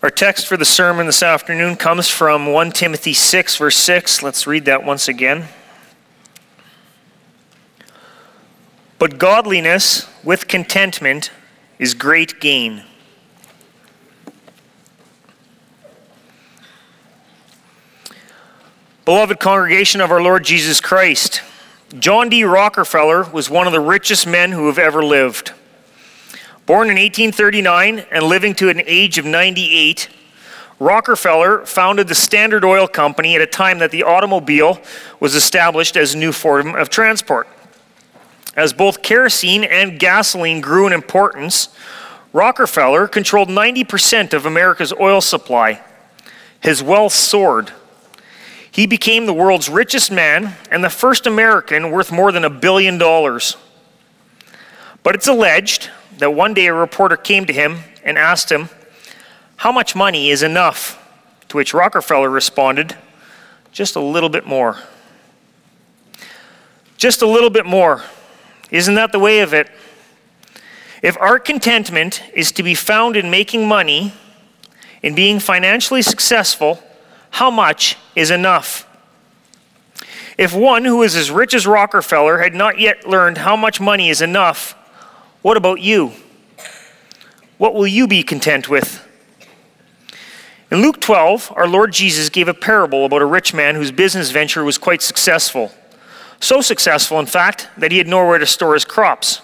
Our text for the sermon this afternoon comes from 1 Timothy 6, verse 6. Let's read that once again. But godliness with contentment is great gain. Beloved congregation of our Lord Jesus Christ, John D. Rockefeller was one of the richest men who have ever lived. Born in 1839 and living to an age of 98, Rockefeller founded the Standard Oil Company at a time that the automobile was established as a new form of transport. As both kerosene and gasoline grew in importance, Rockefeller controlled 90% of America's oil supply. His wealth soared. He became the world's richest man and the first American worth more than a billion dollars. But it's alleged that one day a reporter came to him and asked him, How much money is enough? To which Rockefeller responded, Just a little bit more. Just a little bit more. Isn't that the way of it? If our contentment is to be found in making money, in being financially successful, how much is enough? If one who is as rich as Rockefeller had not yet learned how much money is enough, what about you? What will you be content with? In Luke 12, our Lord Jesus gave a parable about a rich man whose business venture was quite successful. So successful, in fact, that he had nowhere to store his crops.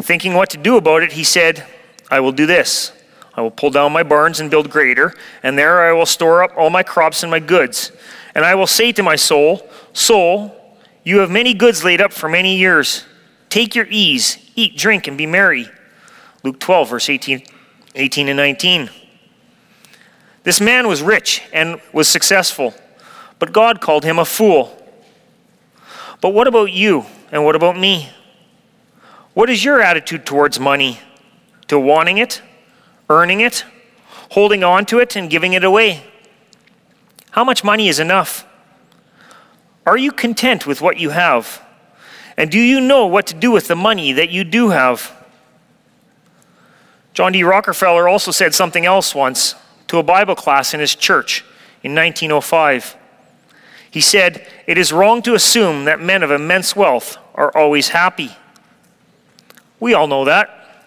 Thinking what to do about it, he said, I will do this. I will pull down my barns and build greater, and there I will store up all my crops and my goods. And I will say to my soul, Soul, you have many goods laid up for many years. Take your ease, eat, drink, and be merry. Luke 12, verse 18, 18 and 19. This man was rich and was successful, but God called him a fool. But what about you and what about me? What is your attitude towards money? To wanting it, earning it, holding on to it, and giving it away? How much money is enough? Are you content with what you have? And do you know what to do with the money that you do have? John D. Rockefeller also said something else once to a Bible class in his church in 1905. He said, It is wrong to assume that men of immense wealth are always happy. We all know that.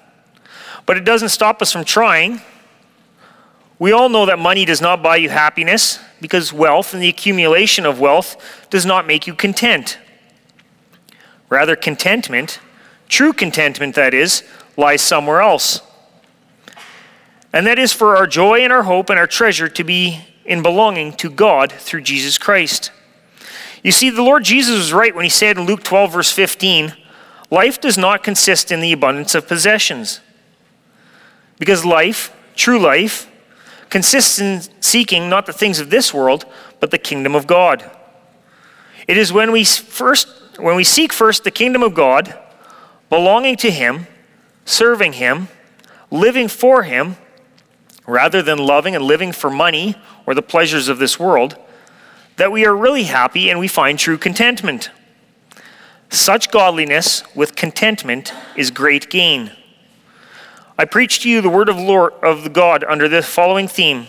But it doesn't stop us from trying. We all know that money does not buy you happiness because wealth and the accumulation of wealth does not make you content. Rather, contentment, true contentment that is, lies somewhere else. And that is for our joy and our hope and our treasure to be in belonging to God through Jesus Christ. You see, the Lord Jesus was right when he said in Luke 12, verse 15, life does not consist in the abundance of possessions. Because life, true life, consists in seeking not the things of this world, but the kingdom of God. It is when we first when we seek first the kingdom of God, belonging to him, serving him, living for him, rather than loving and living for money or the pleasures of this world, that we are really happy and we find true contentment. Such godliness with contentment is great gain. I preach to you the word of Lord of God under the following theme.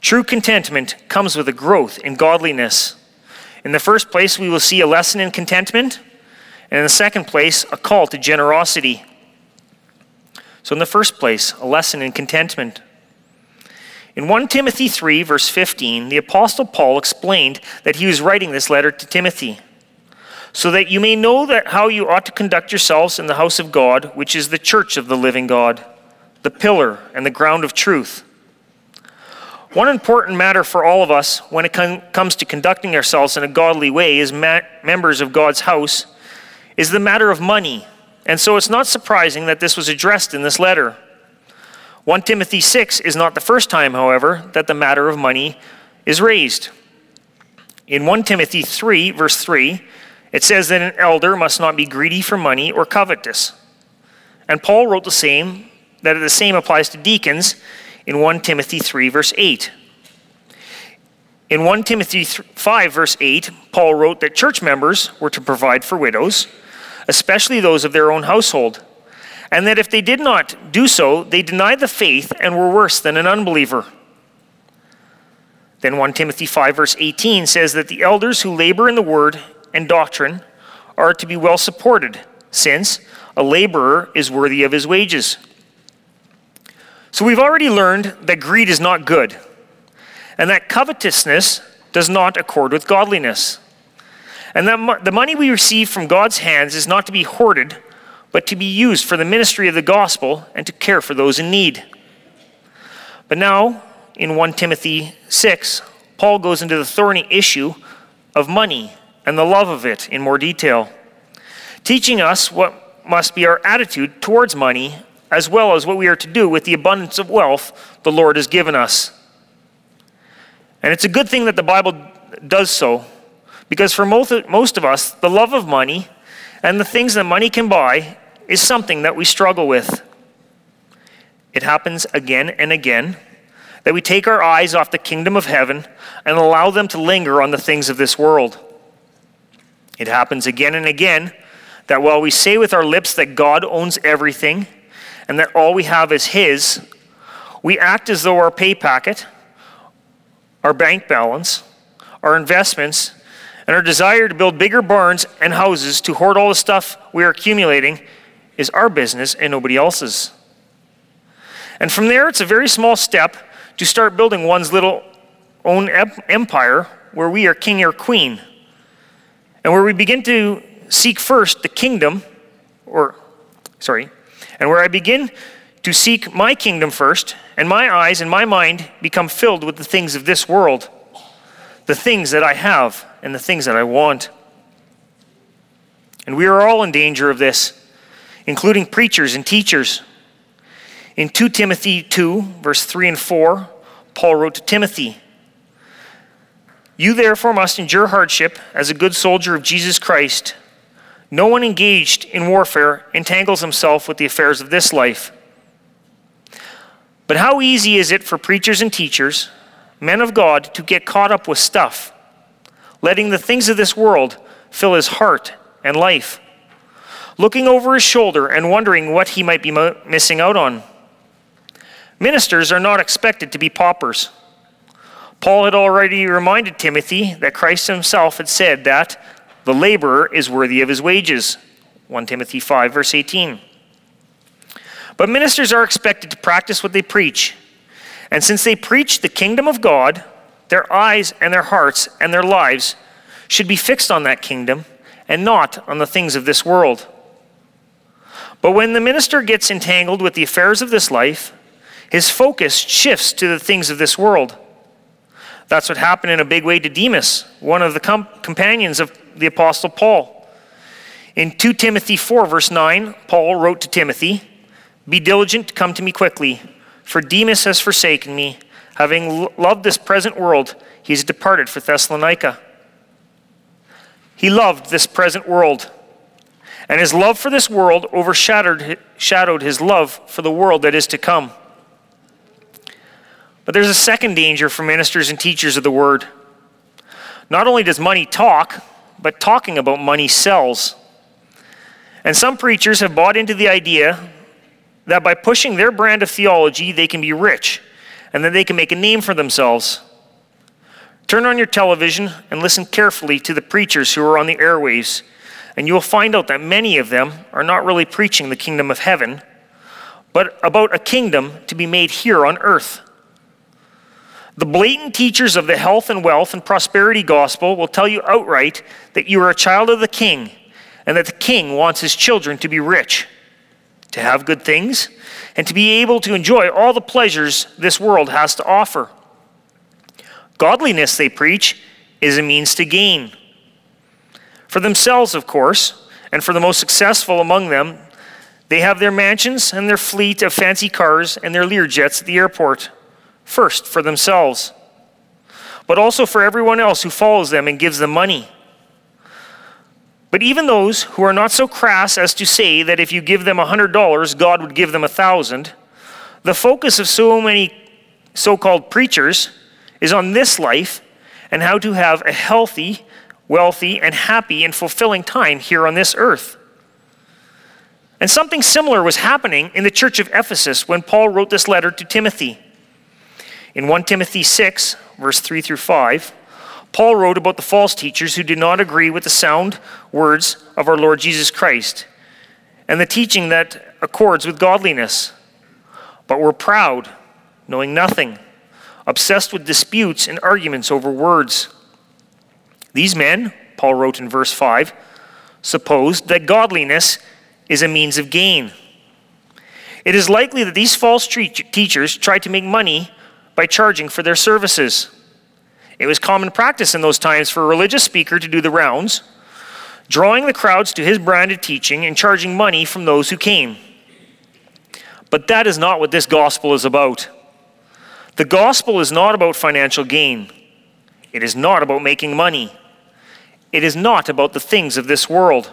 True contentment comes with a growth in godliness. In the first place, we will see a lesson in contentment, and in the second place, a call to generosity. So, in the first place, a lesson in contentment. In 1 Timothy 3, verse 15, the Apostle Paul explained that he was writing this letter to Timothy, so that you may know that how you ought to conduct yourselves in the house of God, which is the church of the living God, the pillar and the ground of truth. One important matter for all of us when it com- comes to conducting ourselves in a godly way as ma- members of God's house is the matter of money. And so it's not surprising that this was addressed in this letter. 1 Timothy 6 is not the first time, however, that the matter of money is raised. In 1 Timothy 3, verse 3, it says that an elder must not be greedy for money or covetous. And Paul wrote the same, that the same applies to deacons in 1 Timothy 3, verse 8. In 1 Timothy 5, verse 8, Paul wrote that church members were to provide for widows, especially those of their own household and that if they did not do so, they denied the faith and were worse than an unbeliever. Then 1 Timothy 5, verse 18 says that the elders who labor in the word and doctrine are to be well supported, since a laborer is worthy of his wages. So we've already learned that greed is not good, and that covetousness does not accord with godliness. And that the money we receive from God's hands is not to be hoarded, but to be used for the ministry of the gospel and to care for those in need. But now, in 1 Timothy 6, Paul goes into the thorny issue of money and the love of it in more detail, teaching us what must be our attitude towards money as well as what we are to do with the abundance of wealth the Lord has given us. And it's a good thing that the Bible does so, because for most of us, the love of money and the things that money can buy is something that we struggle with. It happens again and again that we take our eyes off the kingdom of heaven and allow them to linger on the things of this world. It happens again and again that while we say with our lips that God owns everything and that all we have is His, we act as though our pay packet, our bank balance, our investments, and our desire to build bigger barns and houses to hoard all the stuff we are accumulating is our business and nobody else's. And from there, it's a very small step to start building one's little own empire where we are king or queen, and where we begin to seek first the kingdom, or, sorry, and where I begin to seek my kingdom first, and my eyes and my mind become filled with the things of this world, the things that I have and the things that I want. And we are all in danger of this, including preachers and teachers. In 2 Timothy 2, verse 3 and 4, Paul wrote to Timothy You therefore must endure hardship as a good soldier of Jesus Christ. No one engaged in warfare entangles himself with the affairs of this life. But how easy is it for preachers and teachers, men of God, to get caught up with stuff, letting the things of this world fill his heart and life, looking over his shoulder and wondering what he might be missing out on? Ministers are not expected to be paupers. Paul had already reminded Timothy that Christ himself had said that the laborer is worthy of his wages. 1 Timothy 5, verse 18. But ministers are expected to practice what they preach. And since they preach the kingdom of God, their eyes and their hearts and their lives should be fixed on that kingdom and not on the things of this world. But when the minister gets entangled with the affairs of this life, his focus shifts to the things of this world. That's what happened in a big way to Demas, one of the com- companions of the Apostle Paul. In 2 Timothy 4, verse 9, Paul wrote to Timothy, Be diligent to come to me quickly, for Demas has forsaken me. Having loved this present world, he has departed for Thessalonica. He loved this present world, and his love for this world overshadowed shadowed his love for the world that is to come. But there's a second danger for ministers and teachers of the word. Not only does money talk, but talking about money sells. And some preachers have bought into the idea that by pushing their brand of theology, they can be rich and that they can make a name for themselves. Turn on your television and listen carefully to the preachers who are on the airwaves, and you will find out that many of them are not really preaching the kingdom of heaven, but about a kingdom to be made here on earth. The blatant teachers of the health and wealth and prosperity gospel will tell you outright that you are a child of the king and that the king wants his children to be rich, to have good things, and to be able to enjoy all the pleasures this world has to offer. Godliness, they preach, is a means to gain. For themselves, of course, and for the most successful among them, they have their mansions and their fleet of fancy cars and their Learjets at the airport first for themselves, but also for everyone else who follows them and gives them money. But even those who are not so crass as to say that if you give them $100, God would give them a thousand, the focus of so many so called preachers is on this life and how to have a healthy, wealthy, and happy and fulfilling time here on this earth. And something similar was happening in the church of Ephesus when Paul wrote this letter to Timothy. In 1 Timothy 6, verse 3 through 5, Paul wrote about the false teachers who did not agree with the sound words of our Lord Jesus Christ and the teaching that accords with godliness, but were proud, knowing nothing, obsessed with disputes and arguments over words. These men, Paul wrote in verse 5, supposed that godliness is a means of gain. It is likely that these false teachers tried to make money by charging for their services. It was common practice in those times for a religious speaker to do the rounds, drawing the crowds to his branded teaching and charging money from those who came. But that is not what this gospel is about. The gospel is not about financial gain. It is not about making money. It is not about the things of this world.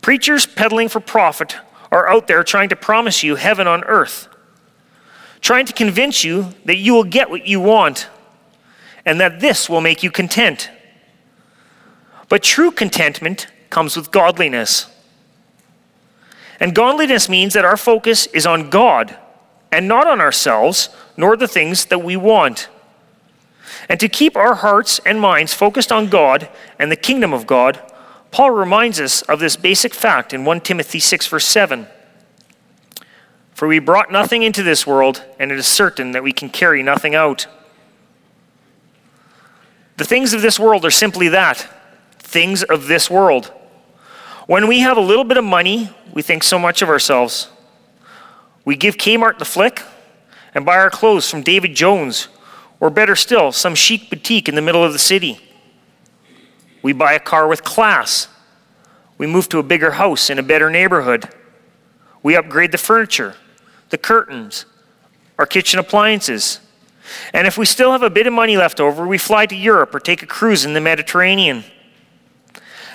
Preachers peddling for profit are out there trying to promise you heaven on earth, trying to convince you that you will get what you want and that this will make you content. But true contentment comes with godliness. And godliness means that our focus is on God and not on ourselves nor the things that we want. And to keep our hearts and minds focused on God and the kingdom of God, Paul reminds us of this basic fact in 1 Timothy 6, verse 7. For we brought nothing into this world, and it is certain that we can carry nothing out. The things of this world are simply that things of this world. When we have a little bit of money, we think so much of ourselves. We give Kmart the flick and buy our clothes from David Jones, or better still, some chic boutique in the middle of the city. We buy a car with class. We move to a bigger house in a better neighborhood. We upgrade the furniture, the curtains, our kitchen appliances. And if we still have a bit of money left over, we fly to Europe or take a cruise in the Mediterranean.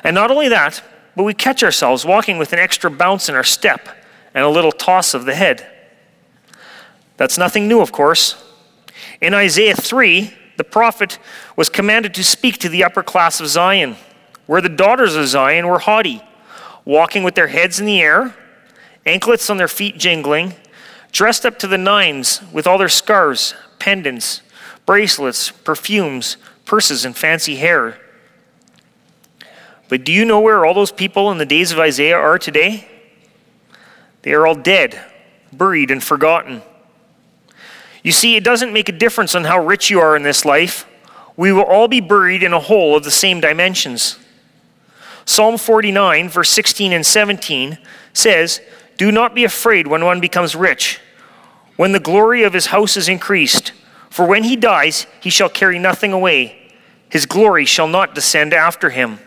And not only that, but we catch ourselves walking with an extra bounce in our step and a little toss of the head. That's nothing new, of course. In Isaiah 3, the prophet was commanded to speak to the upper class of Zion, where the daughters of Zion were haughty, walking with their heads in the air, anklets on their feet jingling, dressed up to the nines with all their scarves, pendants, bracelets, perfumes, purses, and fancy hair. But do you know where all those people in the days of Isaiah are today? They are all dead, buried, and forgotten. You see, it doesn't make a difference on how rich you are in this life. We will all be buried in a hole of the same dimensions. Psalm 49, verse 16 and 17 says, Do not be afraid when one becomes rich, when the glory of his house is increased. For when he dies, he shall carry nothing away. His glory shall not descend after him.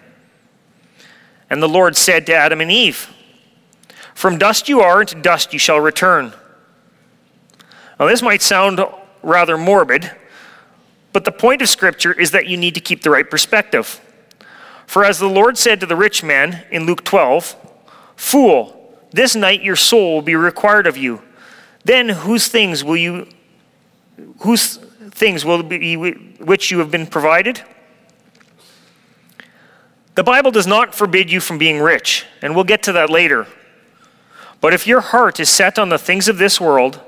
And the Lord said to Adam and Eve, From dust you are, and to dust you shall return. Now, this might sound rather morbid, but the point of Scripture is that you need to keep the right perspective. For as the Lord said to the rich man in Luke 12, Fool, this night your soul will be required of you. Then whose things will you whose things will be which you have been provided? The Bible does not forbid you from being rich, and we'll get to that later. But if your heart is set on the things of this world,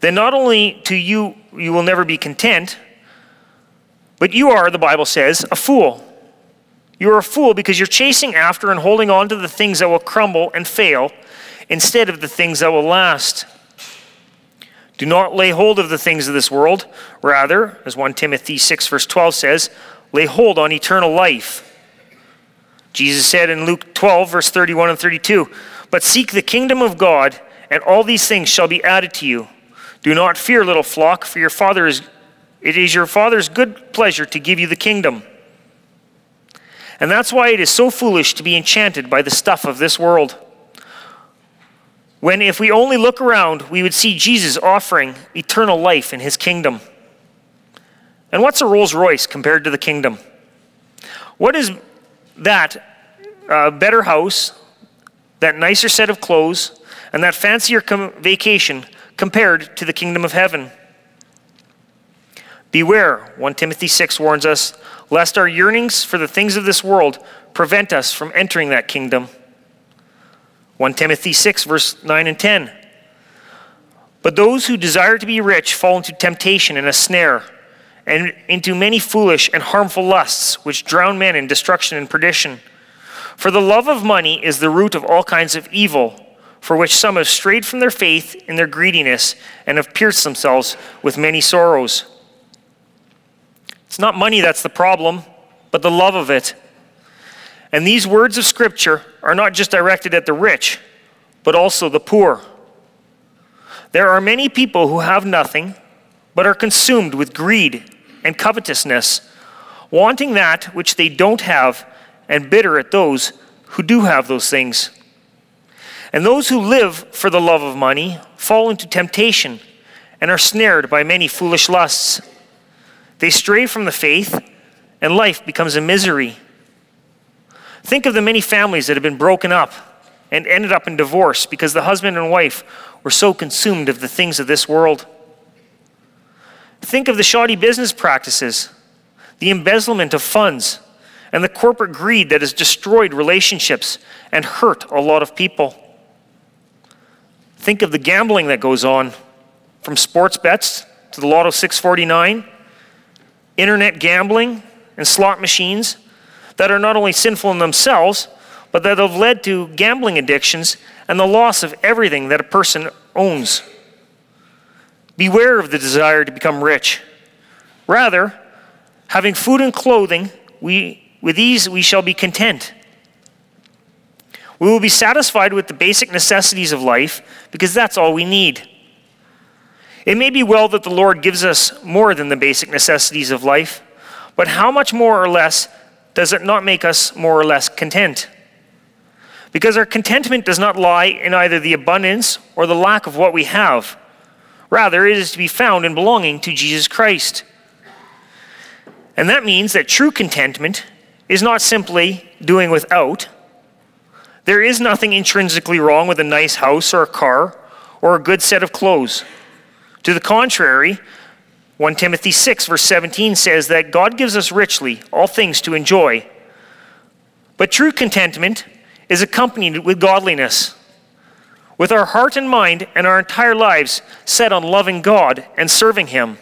then not only to you you will never be content, but you are, the Bible says, a fool. You are a fool because you're chasing after and holding on to the things that will crumble and fail instead of the things that will last. Do not lay hold of the things of this world. Rather, as 1 Timothy 6, verse 12 says, lay hold on eternal life. Jesus said in Luke 12, verse 31 and 32, But seek the kingdom of God, and all these things shall be added to you. Do not fear, little flock, for your father is it is your father's good pleasure to give you the kingdom. And that's why it is so foolish to be enchanted by the stuff of this world. When if we only look around, we would see Jesus offering eternal life in his kingdom. And what's a Rolls Royce compared to the kingdom? What is that uh, better house, that nicer set of clothes, and that fancier com- vacation compared to the kingdom of heaven? Beware, 1 Timothy 6 warns us, lest our yearnings for the things of this world prevent us from entering that kingdom. 1 Timothy 6, verse 9 and 10. But those who desire to be rich fall into temptation and a snare, and into many foolish and harmful lusts, which drown men in destruction and perdition. For the love of money is the root of all kinds of evil, for which some have strayed from their faith in their greediness and have pierced themselves with many sorrows. It's not money that's the problem, but the love of it. And these words of Scripture are not just directed at the rich, but also the poor. There are many people who have nothing, but are consumed with greed and covetousness, wanting that which they don't have, and bitter at those who do have those things. And those who live for the love of money fall into temptation and are snared by many foolish lusts. They stray from the faith, and life becomes a misery. Think of the many families that have been broken up and ended up in divorce because the husband and wife were so consumed of the things of this world. Think of the shoddy business practices, the embezzlement of funds, and the corporate greed that has destroyed relationships and hurt a lot of people. Think of the gambling that goes on, from sports bets to the Lotto 649, internet gambling, and slot machines that are not only sinful in themselves, but that have led to gambling addictions and the loss of everything that a person owns. Beware of the desire to become rich. Rather, having food and clothing, we, with these we shall be content. We will be satisfied with the basic necessities of life because that's all we need. It may be well that the Lord gives us more than the basic necessities of life, but how much more or less does it not make us more or less content? Because our contentment does not lie in either the abundance or the lack of what we have. Rather, it is to be found in belonging to Jesus Christ. And that means that true contentment is not simply doing without. There is nothing intrinsically wrong with a nice house or a car or a good set of clothes. To the contrary, 1 Timothy 6, verse 17 says that God gives us richly all things to enjoy. But true contentment is accompanied with godliness, with our heart and mind and our entire lives set on loving God and serving Him.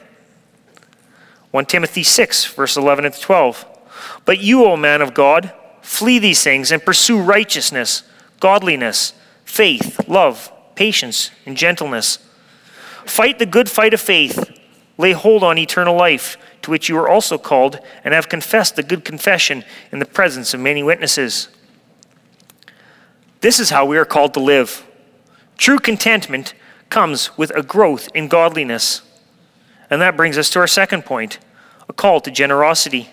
1 Timothy 6, verse 11 and 12. But you, O man of God, flee these things and pursue righteousness, godliness, faith, love, patience, and gentleness. Fight the good fight of faith. Lay hold on eternal life, to which you are also called, and have confessed the good confession in the presence of many witnesses. This is how we are called to live. True contentment comes with a growth in godliness. And that brings us to our second point a call to generosity.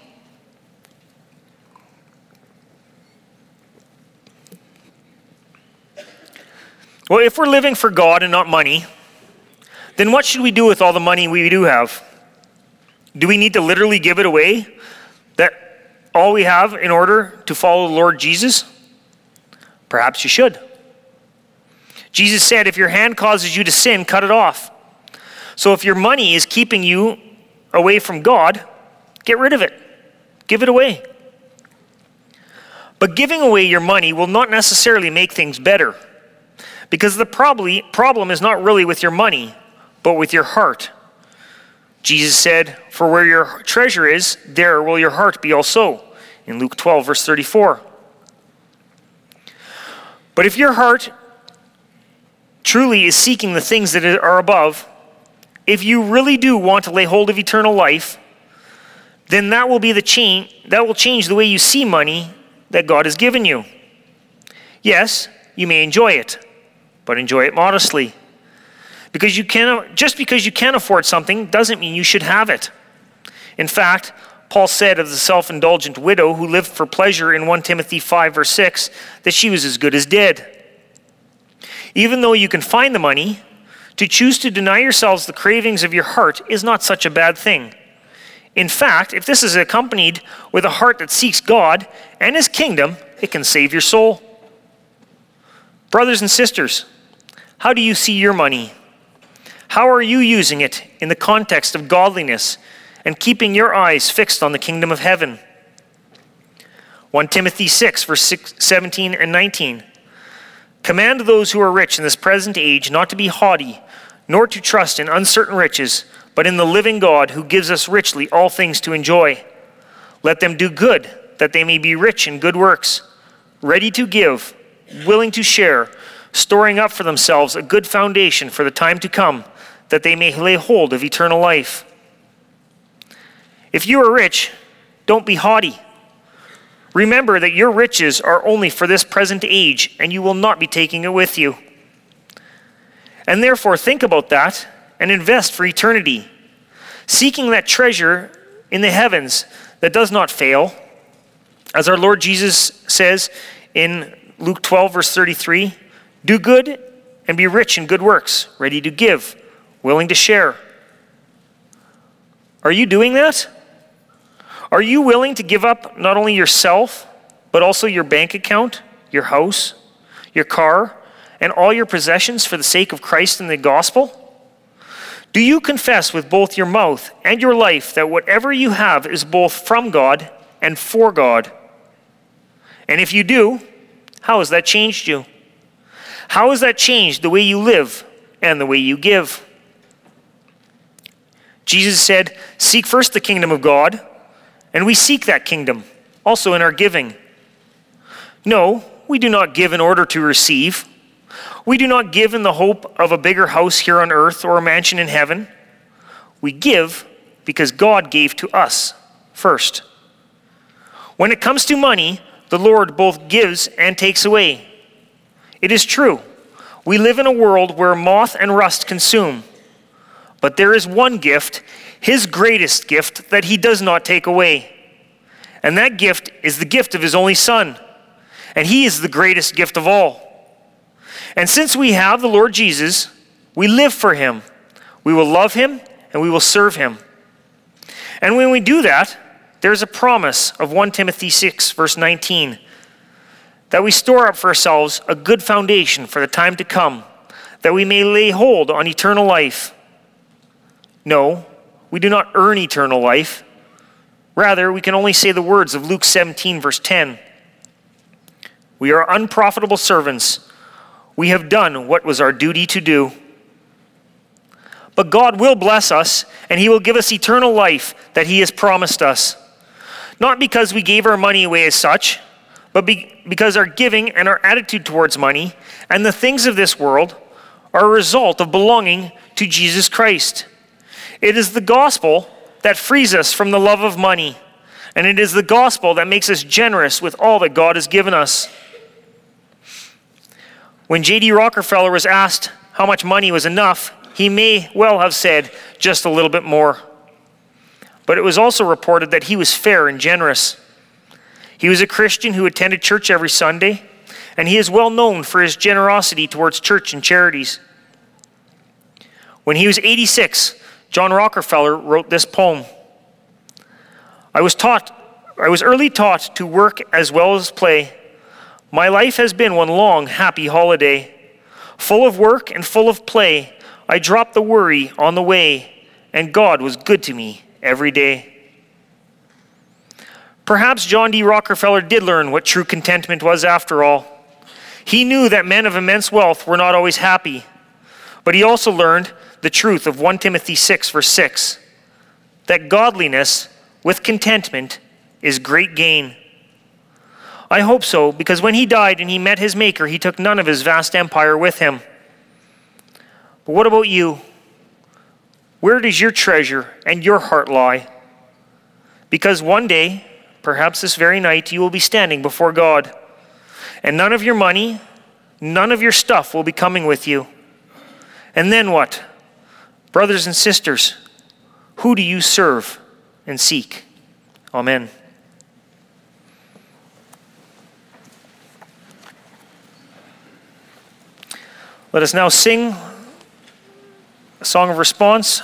Well, if we're living for God and not money, then what should we do with all the money we do have? Do we need to literally give it away? That all we have in order to follow the Lord Jesus? Perhaps you should. Jesus said, if your hand causes you to sin, cut it off. So if your money is keeping you away from God, get rid of it, give it away. But giving away your money will not necessarily make things better because the problem is not really with your money, but with your heart. Jesus said, For where your treasure is, there will your heart be also. In Luke 12, verse 34. But if your heart truly is seeking the things that are above, if you really do want to lay hold of eternal life, then that will be the change that will change the way you see money that God has given you. Yes, you may enjoy it, but enjoy it modestly. Because you can just because you can afford something doesn't mean you should have it. In fact, Paul said of the self indulgent widow who lived for pleasure in 1 Timothy 5, verse 6, that she was as good as dead. Even though you can find the money, to choose to deny yourselves the cravings of your heart is not such a bad thing. In fact, if this is accompanied with a heart that seeks God and His kingdom, it can save your soul. Brothers and sisters, how do you see your money? How are you using it in the context of godliness and keeping your eyes fixed on the kingdom of heaven. 1 Timothy 6, verse 6, 17 and 19. Command those who are rich in this present age not to be haughty, nor to trust in uncertain riches, but in the living God who gives us richly all things to enjoy. Let them do good, that they may be rich in good works, ready to give, willing to share, storing up for themselves a good foundation for the time to come, that they may lay hold of eternal life. If you are rich, don't be haughty Remember that your riches are only for this present age, and you will not be taking it with you. And therefore, think about that and invest for eternity, seeking that treasure in the heavens that does not fail. As our Lord Jesus says in Luke 12, verse 33 do good and be rich in good works, ready to give, willing to share. Are you doing that? Are you willing to give up not only yourself, but also your bank account, your house, your car, and all your possessions for the sake of Christ and the gospel? Do you confess with both your mouth and your life that whatever you have is both from God and for God? And if you do, how has that changed you? How has that changed the way you live and the way you give? Jesus said, Seek first the kingdom of God and we seek that kingdom also in our giving. No, we do not give in order to receive. We do not give in the hope of a bigger house here on earth or a mansion in heaven. We give because God gave to us first. When it comes to money, the Lord both gives and takes away. It is true. We live in a world where moth and rust consume. But there is one gift his greatest gift that he does not take away. And that gift is the gift of his only Son. And he is the greatest gift of all. And since we have the Lord Jesus, we live for him. We will love him and we will serve him. And when we do that, there's a promise of 1 Timothy 6, verse 19, that we store up for ourselves a good foundation for the time to come, that we may lay hold on eternal life. No, we do not earn eternal life. Rather, we can only say the words of Luke 17, verse 10. We are unprofitable servants. We have done what was our duty to do. But God will bless us, and He will give us eternal life that He has promised us. Not because we gave our money away as such, but be, because our giving and our attitude towards money and the things of this world are a result of belonging to Jesus Christ. It is the gospel that frees us from the love of money, and it is the gospel that makes us generous with all that God has given us. When J.D. Rockefeller was asked how much money was enough, he may well have said just a little bit more. But it was also reported that he was fair and generous. He was a Christian who attended church every Sunday, and he is well known for his generosity towards church and charities. When he was 86, John Rockefeller wrote this poem. I was taught I was early taught to work as well as play. My life has been one long happy holiday. Full of work and full of play, I dropped the worry on the way, and God was good to me every day. Perhaps John D. Rockefeller did learn what true contentment was after all. He knew that men of immense wealth were not always happy, but he also learned the truth of 1 Timothy 6, verse 6 that godliness with contentment is great gain. I hope so, because when he died and he met his Maker, he took none of his vast empire with him. But what about you? Where does your treasure and your heart lie? Because one day, perhaps this very night, you will be standing before God, and none of your money, none of your stuff will be coming with you. And then what? Brothers and sisters, who do you serve and seek? Amen. Let us now sing a song of response.